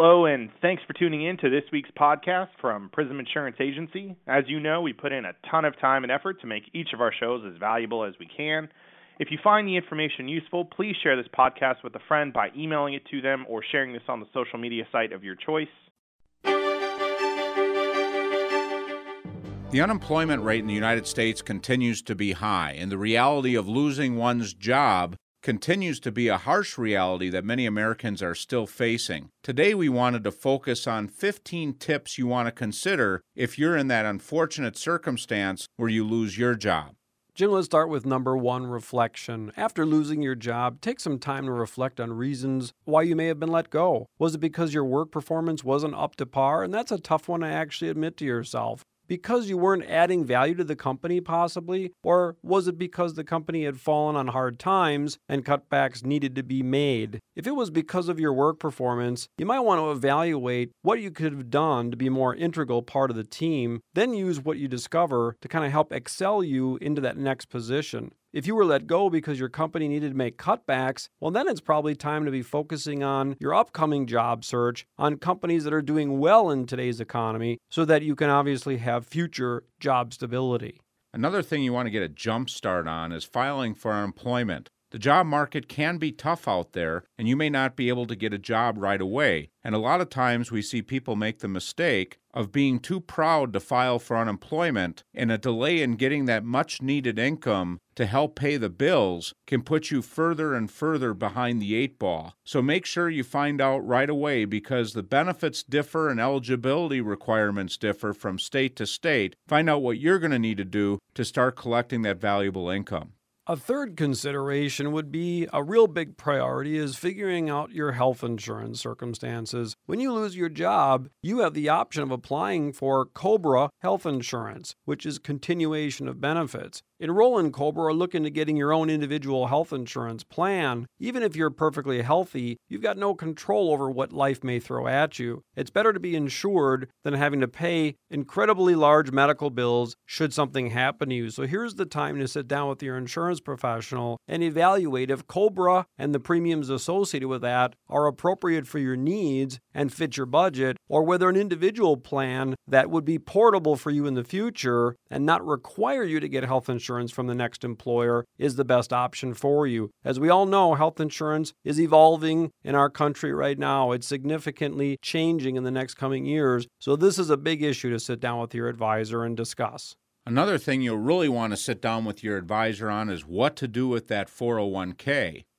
Hello, and thanks for tuning in to this week's podcast from Prism Insurance Agency. As you know, we put in a ton of time and effort to make each of our shows as valuable as we can. If you find the information useful, please share this podcast with a friend by emailing it to them or sharing this on the social media site of your choice. The unemployment rate in the United States continues to be high, and the reality of losing one's job continues to be a harsh reality that many Americans are still facing. Today, we wanted to focus on 15 tips you want to consider if you're in that unfortunate circumstance where you lose your job. Jim, let's start with number one reflection. After losing your job, take some time to reflect on reasons why you may have been let go. Was it because your work performance wasn't up to par? And that's a tough one to actually admit to yourself because you weren't adding value to the company, possibly? Or was it because the company had fallen on hard times and cutbacks needed to be made? If it was because of your work performance, you might want to evaluate what you could have done to be a more integral part of the team, then use what you discover to kind of help excel you into that next position. If you were let go because your company needed to make cutbacks, well, then it's probably time to be focusing on your upcoming job search on companies that are doing well in today's economy so that you can obviously have future job stability. Another thing you want to get a jump start on is filing for unemployment. The job market can be tough out there, and you may not be able to get a job right away. And a lot of times we see people make the mistake of being too proud to file for unemployment, and a delay in getting that much needed income to help pay the bills can put you further and further behind the eight ball. So make sure you find out right away because the benefits differ and eligibility requirements differ from state to state. Find out what you're going to need to do to start collecting that valuable income. A third consideration would be a real big priority is figuring out your health insurance circumstances. When you lose your job, you have the option of applying for COBRA health insurance, which is continuation of benefits. Enroll in COBRA or look into getting your own individual health insurance plan. Even if you're perfectly healthy, you've got no control over what life may throw at you. It's better to be insured than having to pay incredibly large medical bills should something happen to you. So here's the time to sit down with your insurance professional and evaluate if COBRA and the premiums associated with that are appropriate for your needs and fit your budget, or whether an individual plan that would be portable for you in the future and not require you to get health insurance insurance from the next employer is the best option for you. As we all know, health insurance is evolving in our country right now. It's significantly changing in the next coming years. So, this is a big issue to sit down with your advisor and discuss. Another thing you'll really want to sit down with your advisor on is what to do with that 401k.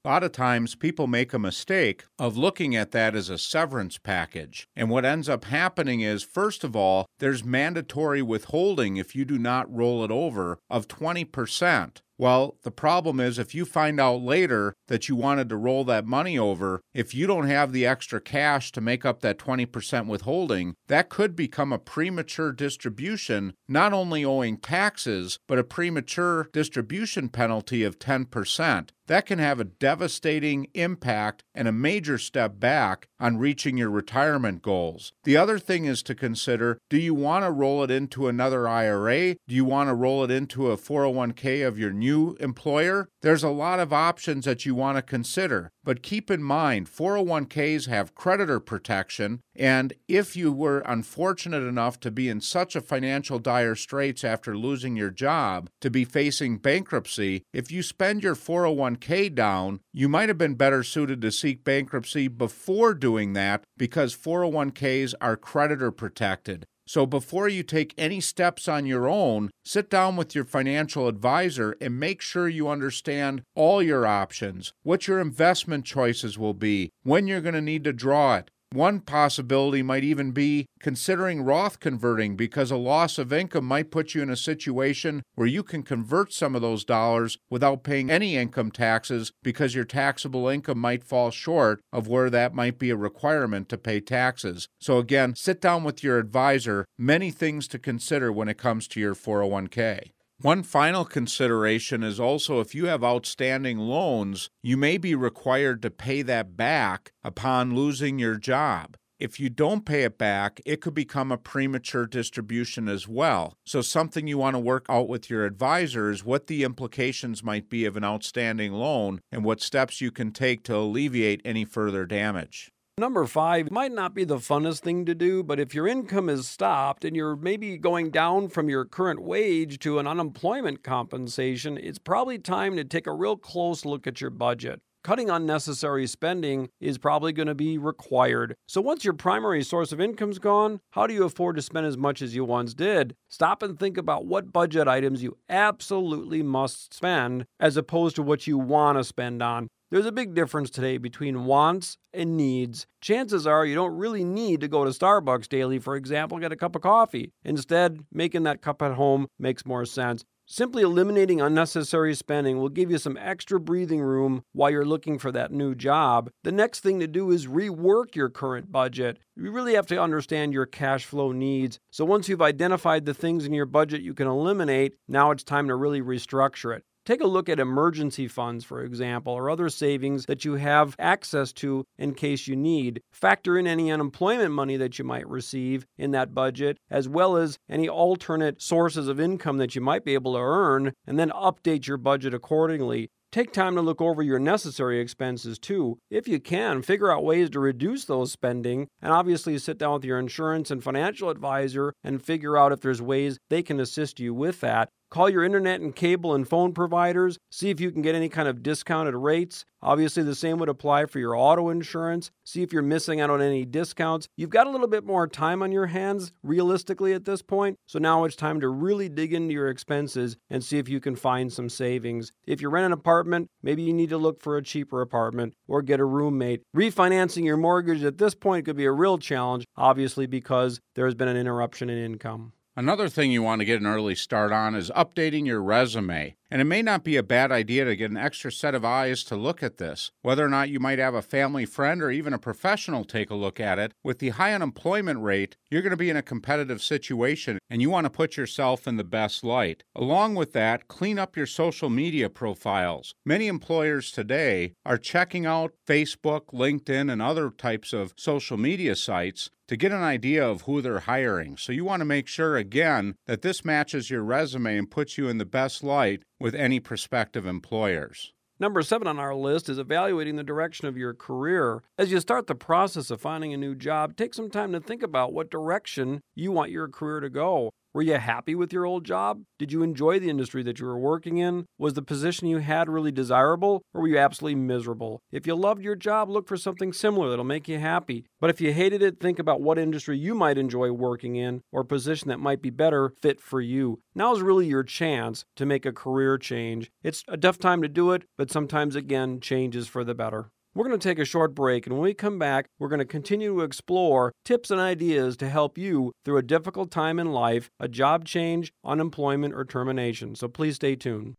A lot of times people make a mistake of looking at that as a severance package. And what ends up happening is, first of all, there's mandatory withholding if you do not roll it over of 20%. Well, the problem is if you find out later that you wanted to roll that money over, if you don't have the extra cash to make up that 20% withholding, that could become a premature distribution, not only owing taxes, but a premature distribution penalty of 10% that can have a devastating impact and a major step back on reaching your retirement goals. The other thing is to consider do you want to roll it into another IRA? Do you want to roll it into a 401k of your new employer? There's a lot of options that you want to consider, but keep in mind 401ks have creditor protection, and if you were unfortunate enough to be in such a financial dire straits after losing your job, to be facing bankruptcy, if you spend your 401k down, you might have been better suited to seek bankruptcy before doing that because 401ks are creditor protected. So before you take any steps on your own, sit down with your financial advisor and make sure you understand all your options, what your investment choices will be, when you're going to need to draw it, one possibility might even be considering Roth converting because a loss of income might put you in a situation where you can convert some of those dollars without paying any income taxes because your taxable income might fall short of where that might be a requirement to pay taxes. So, again, sit down with your advisor. Many things to consider when it comes to your 401k. One final consideration is also if you have outstanding loans, you may be required to pay that back upon losing your job. If you don't pay it back, it could become a premature distribution as well. So, something you want to work out with your advisor is what the implications might be of an outstanding loan and what steps you can take to alleviate any further damage. Number five might not be the funnest thing to do, but if your income is stopped and you're maybe going down from your current wage to an unemployment compensation, it's probably time to take a real close look at your budget. Cutting unnecessary spending is probably going to be required. So, once your primary source of income's gone, how do you afford to spend as much as you once did? Stop and think about what budget items you absolutely must spend as opposed to what you want to spend on. There's a big difference today between wants and needs. Chances are you don't really need to go to Starbucks daily, for example, get a cup of coffee. Instead, making that cup at home makes more sense. Simply eliminating unnecessary spending will give you some extra breathing room while you're looking for that new job. The next thing to do is rework your current budget. You really have to understand your cash flow needs. So once you've identified the things in your budget you can eliminate, now it's time to really restructure it. Take a look at emergency funds, for example, or other savings that you have access to in case you need. Factor in any unemployment money that you might receive in that budget, as well as any alternate sources of income that you might be able to earn, and then update your budget accordingly. Take time to look over your necessary expenses too. If you can, figure out ways to reduce those spending and obviously sit down with your insurance and financial advisor and figure out if there's ways they can assist you with that. Call your internet and cable and phone providers. See if you can get any kind of discounted rates. Obviously, the same would apply for your auto insurance. See if you're missing out on any discounts. You've got a little bit more time on your hands, realistically, at this point. So now it's time to really dig into your expenses and see if you can find some savings. If you rent an apartment, maybe you need to look for a cheaper apartment or get a roommate. Refinancing your mortgage at this point could be a real challenge, obviously, because there has been an interruption in income. Another thing you want to get an early start on is updating your resume. And it may not be a bad idea to get an extra set of eyes to look at this. Whether or not you might have a family friend or even a professional take a look at it, with the high unemployment rate, you're going to be in a competitive situation and you want to put yourself in the best light. Along with that, clean up your social media profiles. Many employers today are checking out Facebook, LinkedIn, and other types of social media sites to get an idea of who they're hiring. So you want to make sure, again, that this matches your resume and puts you in the best light with any prospective employers. Number seven on our list is evaluating the direction of your career. As you start the process of finding a new job, take some time to think about what direction you want your career to go. Were you happy with your old job? Did you enjoy the industry that you were working in? Was the position you had really desirable, or were you absolutely miserable? If you loved your job, look for something similar that'll make you happy. But if you hated it, think about what industry you might enjoy working in or a position that might be better fit for you. Now is really your chance to make a career change. It's a tough time to do it, but sometimes, again, change is for the better. We're going to take a short break, and when we come back, we're going to continue to explore tips and ideas to help you through a difficult time in life, a job change, unemployment, or termination. So please stay tuned.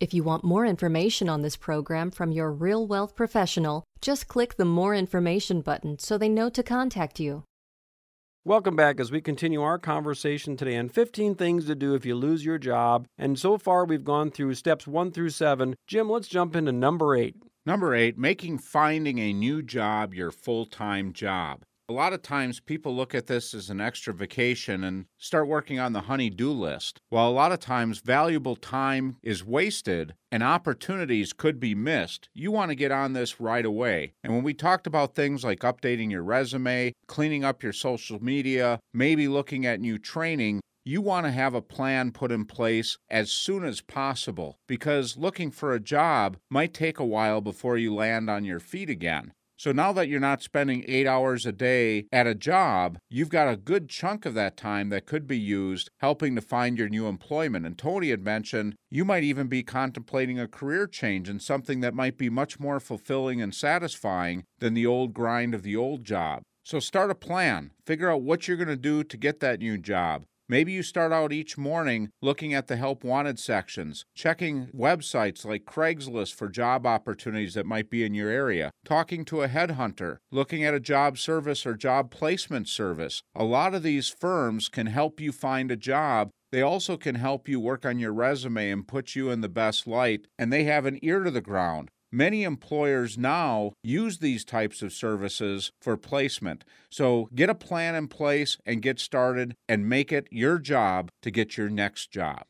If you want more information on this program from your Real Wealth professional, just click the More Information button so they know to contact you. Welcome back as we continue our conversation today on 15 things to do if you lose your job. And so far, we've gone through steps one through seven. Jim, let's jump into number eight. Number eight, making finding a new job your full time job. A lot of times people look at this as an extra vacation and start working on the honey do list. While a lot of times valuable time is wasted and opportunities could be missed, you want to get on this right away. And when we talked about things like updating your resume, cleaning up your social media, maybe looking at new training, you want to have a plan put in place as soon as possible because looking for a job might take a while before you land on your feet again. So now that you're not spending eight hours a day at a job, you've got a good chunk of that time that could be used helping to find your new employment. And Tony had mentioned you might even be contemplating a career change in something that might be much more fulfilling and satisfying than the old grind of the old job. So start a plan. Figure out what you're going to do to get that new job. Maybe you start out each morning looking at the help wanted sections, checking websites like Craigslist for job opportunities that might be in your area, talking to a headhunter, looking at a job service or job placement service. A lot of these firms can help you find a job they also can help you work on your resume and put you in the best light, and they have an ear to the ground. Many employers now use these types of services for placement. So get a plan in place and get started and make it your job to get your next job.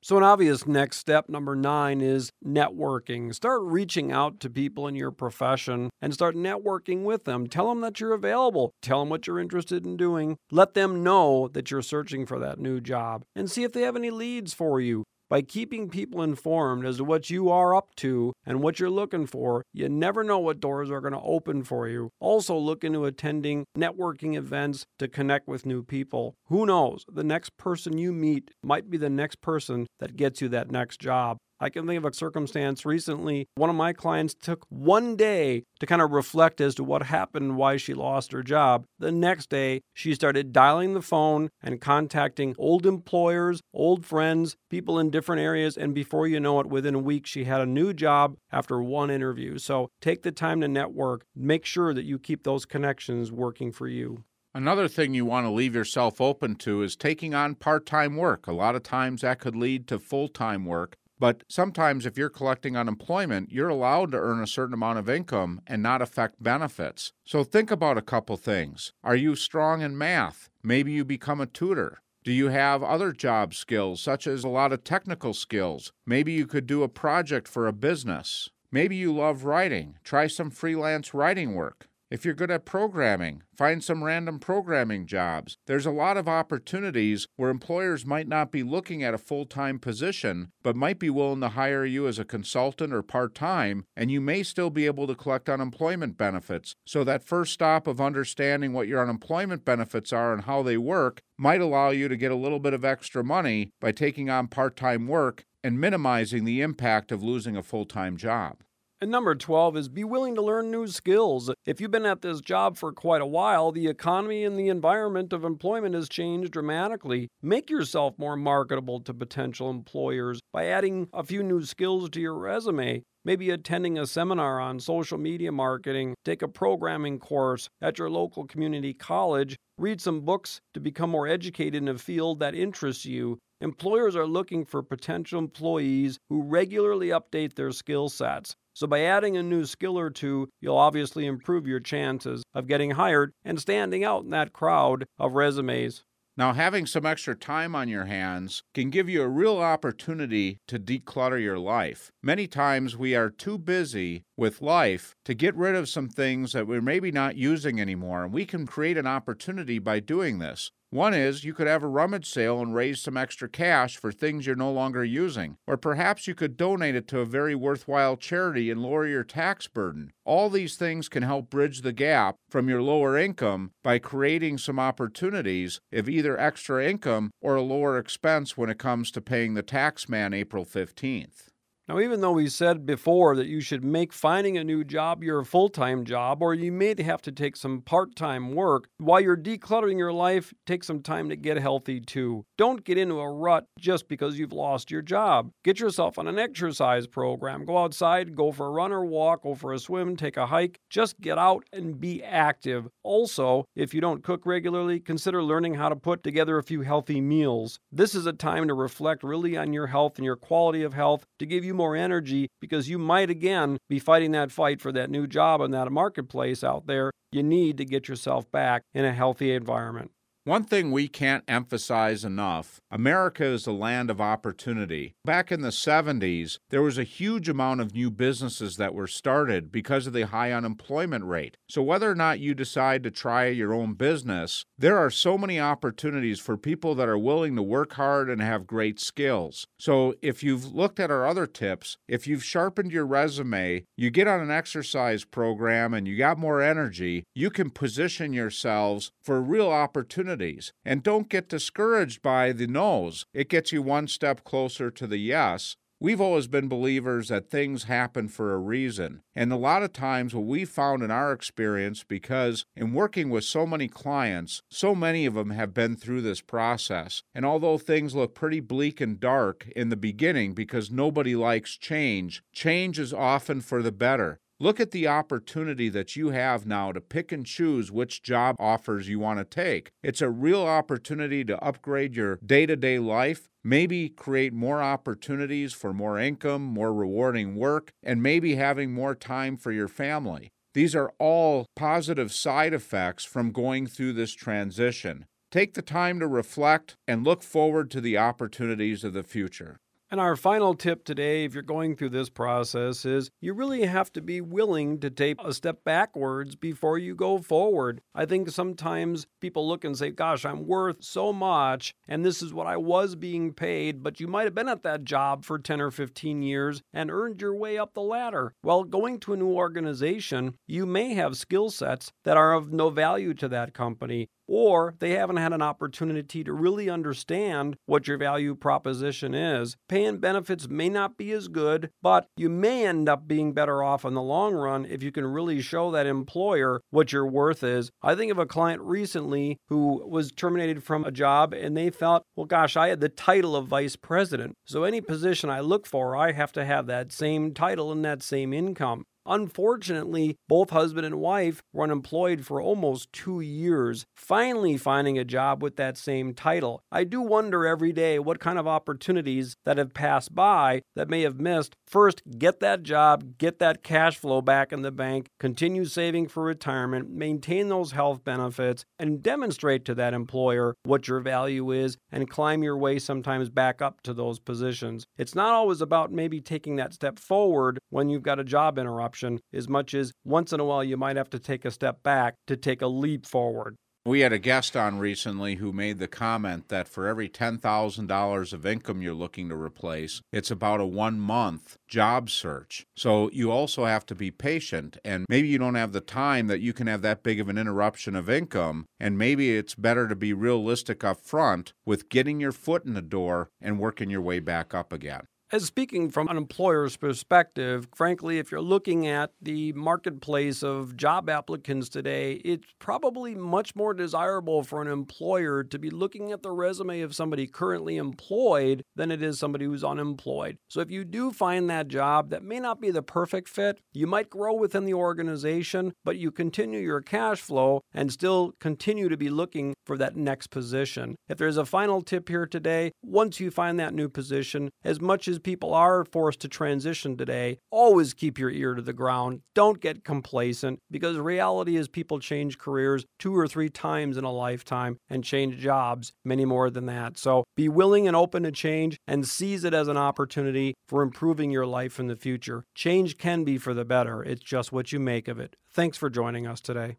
So, an obvious next step, number nine, is networking. Start reaching out to people in your profession and start networking with them. Tell them that you're available. Tell them what you're interested in doing. Let them know that you're searching for that new job and see if they have any leads for you. By keeping people informed as to what you are up to and what you're looking for, you never know what doors are going to open for you. Also, look into attending networking events to connect with new people. Who knows? The next person you meet might be the next person that gets you that next job. I can think of a circumstance recently. One of my clients took one day to kind of reflect as to what happened, why she lost her job. The next day, she started dialing the phone and contacting old employers, old friends, people in different areas. And before you know it, within a week, she had a new job after one interview. So take the time to network. Make sure that you keep those connections working for you. Another thing you want to leave yourself open to is taking on part time work. A lot of times that could lead to full time work. But sometimes, if you're collecting unemployment, you're allowed to earn a certain amount of income and not affect benefits. So think about a couple things. Are you strong in math? Maybe you become a tutor. Do you have other job skills, such as a lot of technical skills? Maybe you could do a project for a business. Maybe you love writing. Try some freelance writing work. If you're good at programming, find some random programming jobs. There's a lot of opportunities where employers might not be looking at a full time position, but might be willing to hire you as a consultant or part time, and you may still be able to collect unemployment benefits. So, that first stop of understanding what your unemployment benefits are and how they work might allow you to get a little bit of extra money by taking on part time work and minimizing the impact of losing a full time job. And number 12 is be willing to learn new skills. If you've been at this job for quite a while, the economy and the environment of employment has changed dramatically. Make yourself more marketable to potential employers by adding a few new skills to your resume. Maybe attending a seminar on social media marketing, take a programming course at your local community college, read some books to become more educated in a field that interests you. Employers are looking for potential employees who regularly update their skill sets. So, by adding a new skill or two, you'll obviously improve your chances of getting hired and standing out in that crowd of resumes. Now, having some extra time on your hands can give you a real opportunity to declutter your life. Many times we are too busy with life to get rid of some things that we're maybe not using anymore, and we can create an opportunity by doing this. One is you could have a rummage sale and raise some extra cash for things you're no longer using. Or perhaps you could donate it to a very worthwhile charity and lower your tax burden. All these things can help bridge the gap from your lower income by creating some opportunities of either extra income or a lower expense when it comes to paying the tax man April 15th. Now, even though we said before that you should make finding a new job your full time job, or you may have to take some part time work, while you're decluttering your life, take some time to get healthy too. Don't get into a rut just because you've lost your job. Get yourself on an exercise program. Go outside, go for a run or walk, go for a swim, take a hike. Just get out and be active. Also, if you don't cook regularly, consider learning how to put together a few healthy meals. This is a time to reflect really on your health and your quality of health to give you more energy because you might again be fighting that fight for that new job in that marketplace out there. You need to get yourself back in a healthy environment. One thing we can't emphasize enough America is a land of opportunity. Back in the 70s, there was a huge amount of new businesses that were started because of the high unemployment rate. So, whether or not you decide to try your own business, there are so many opportunities for people that are willing to work hard and have great skills. So, if you've looked at our other tips, if you've sharpened your resume, you get on an exercise program, and you got more energy, you can position yourselves for real opportunities opportunities. And don't get discouraged by the no's. It gets you one step closer to the yes. We've always been believers that things happen for a reason. And a lot of times, what we found in our experience, because in working with so many clients, so many of them have been through this process. And although things look pretty bleak and dark in the beginning because nobody likes change, change is often for the better. Look at the opportunity that you have now to pick and choose which job offers you want to take. It's a real opportunity to upgrade your day to day life, maybe create more opportunities for more income, more rewarding work, and maybe having more time for your family. These are all positive side effects from going through this transition. Take the time to reflect and look forward to the opportunities of the future. And our final tip today, if you're going through this process, is you really have to be willing to take a step backwards before you go forward. I think sometimes people look and say, Gosh, I'm worth so much, and this is what I was being paid, but you might have been at that job for 10 or 15 years and earned your way up the ladder. Well, going to a new organization, you may have skill sets that are of no value to that company or they haven't had an opportunity to really understand what your value proposition is. Pay and benefits may not be as good, but you may end up being better off in the long run if you can really show that employer what your worth is. I think of a client recently who was terminated from a job and they felt, well, gosh, I had the title of vice president. So any position I look for, I have to have that same title and that same income. Unfortunately, both husband and wife were unemployed for almost two years, finally finding a job with that same title. I do wonder every day what kind of opportunities that have passed by that may have missed. First, get that job, get that cash flow back in the bank, continue saving for retirement, maintain those health benefits, and demonstrate to that employer what your value is and climb your way sometimes back up to those positions. It's not always about maybe taking that step forward when you've got a job interruption as much as once in a while you might have to take a step back to take a leap forward. We had a guest on recently who made the comment that for every $10,000 of income you're looking to replace, it's about a one month job search. So you also have to be patient, and maybe you don't have the time that you can have that big of an interruption of income. And maybe it's better to be realistic up front with getting your foot in the door and working your way back up again. As speaking from an employer's perspective, frankly, if you're looking at the marketplace of job applicants today, it's probably much more desirable for an employer to be looking at the resume of somebody currently employed than it is somebody who's unemployed. So if you do find that job that may not be the perfect fit, you might grow within the organization, but you continue your cash flow and still continue to be looking for that next position. If there's a final tip here today, once you find that new position, as much as people are forced to transition today, always keep your ear to the ground. Don't get complacent because reality is people change careers two or three times in a lifetime and change jobs many more than that. So be willing and open to change and seize it as an opportunity for improving your life in the future. Change can be for the better, it's just what you make of it. Thanks for joining us today.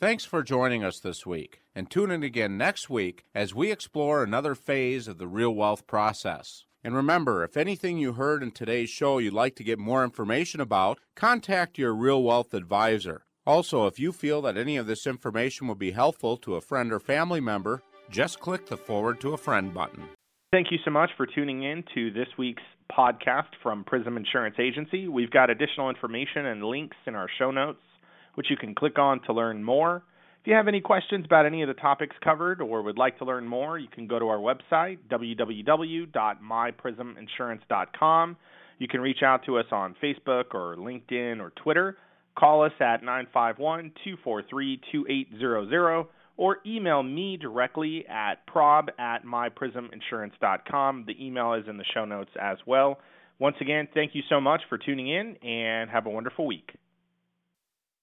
Thanks for joining us this week, and tune in again next week as we explore another phase of the real wealth process. And remember, if anything you heard in today's show you'd like to get more information about, contact your Real Wealth advisor. Also, if you feel that any of this information will be helpful to a friend or family member, just click the Forward to a Friend button. Thank you so much for tuning in to this week's podcast from Prism Insurance Agency. We've got additional information and links in our show notes, which you can click on to learn more. If you have any questions about any of the topics covered or would like to learn more, you can go to our website, www.myprisminsurance.com. You can reach out to us on Facebook or LinkedIn or Twitter. Call us at 951 243 2800 or email me directly at prob at myprisminsurance.com. The email is in the show notes as well. Once again, thank you so much for tuning in and have a wonderful week.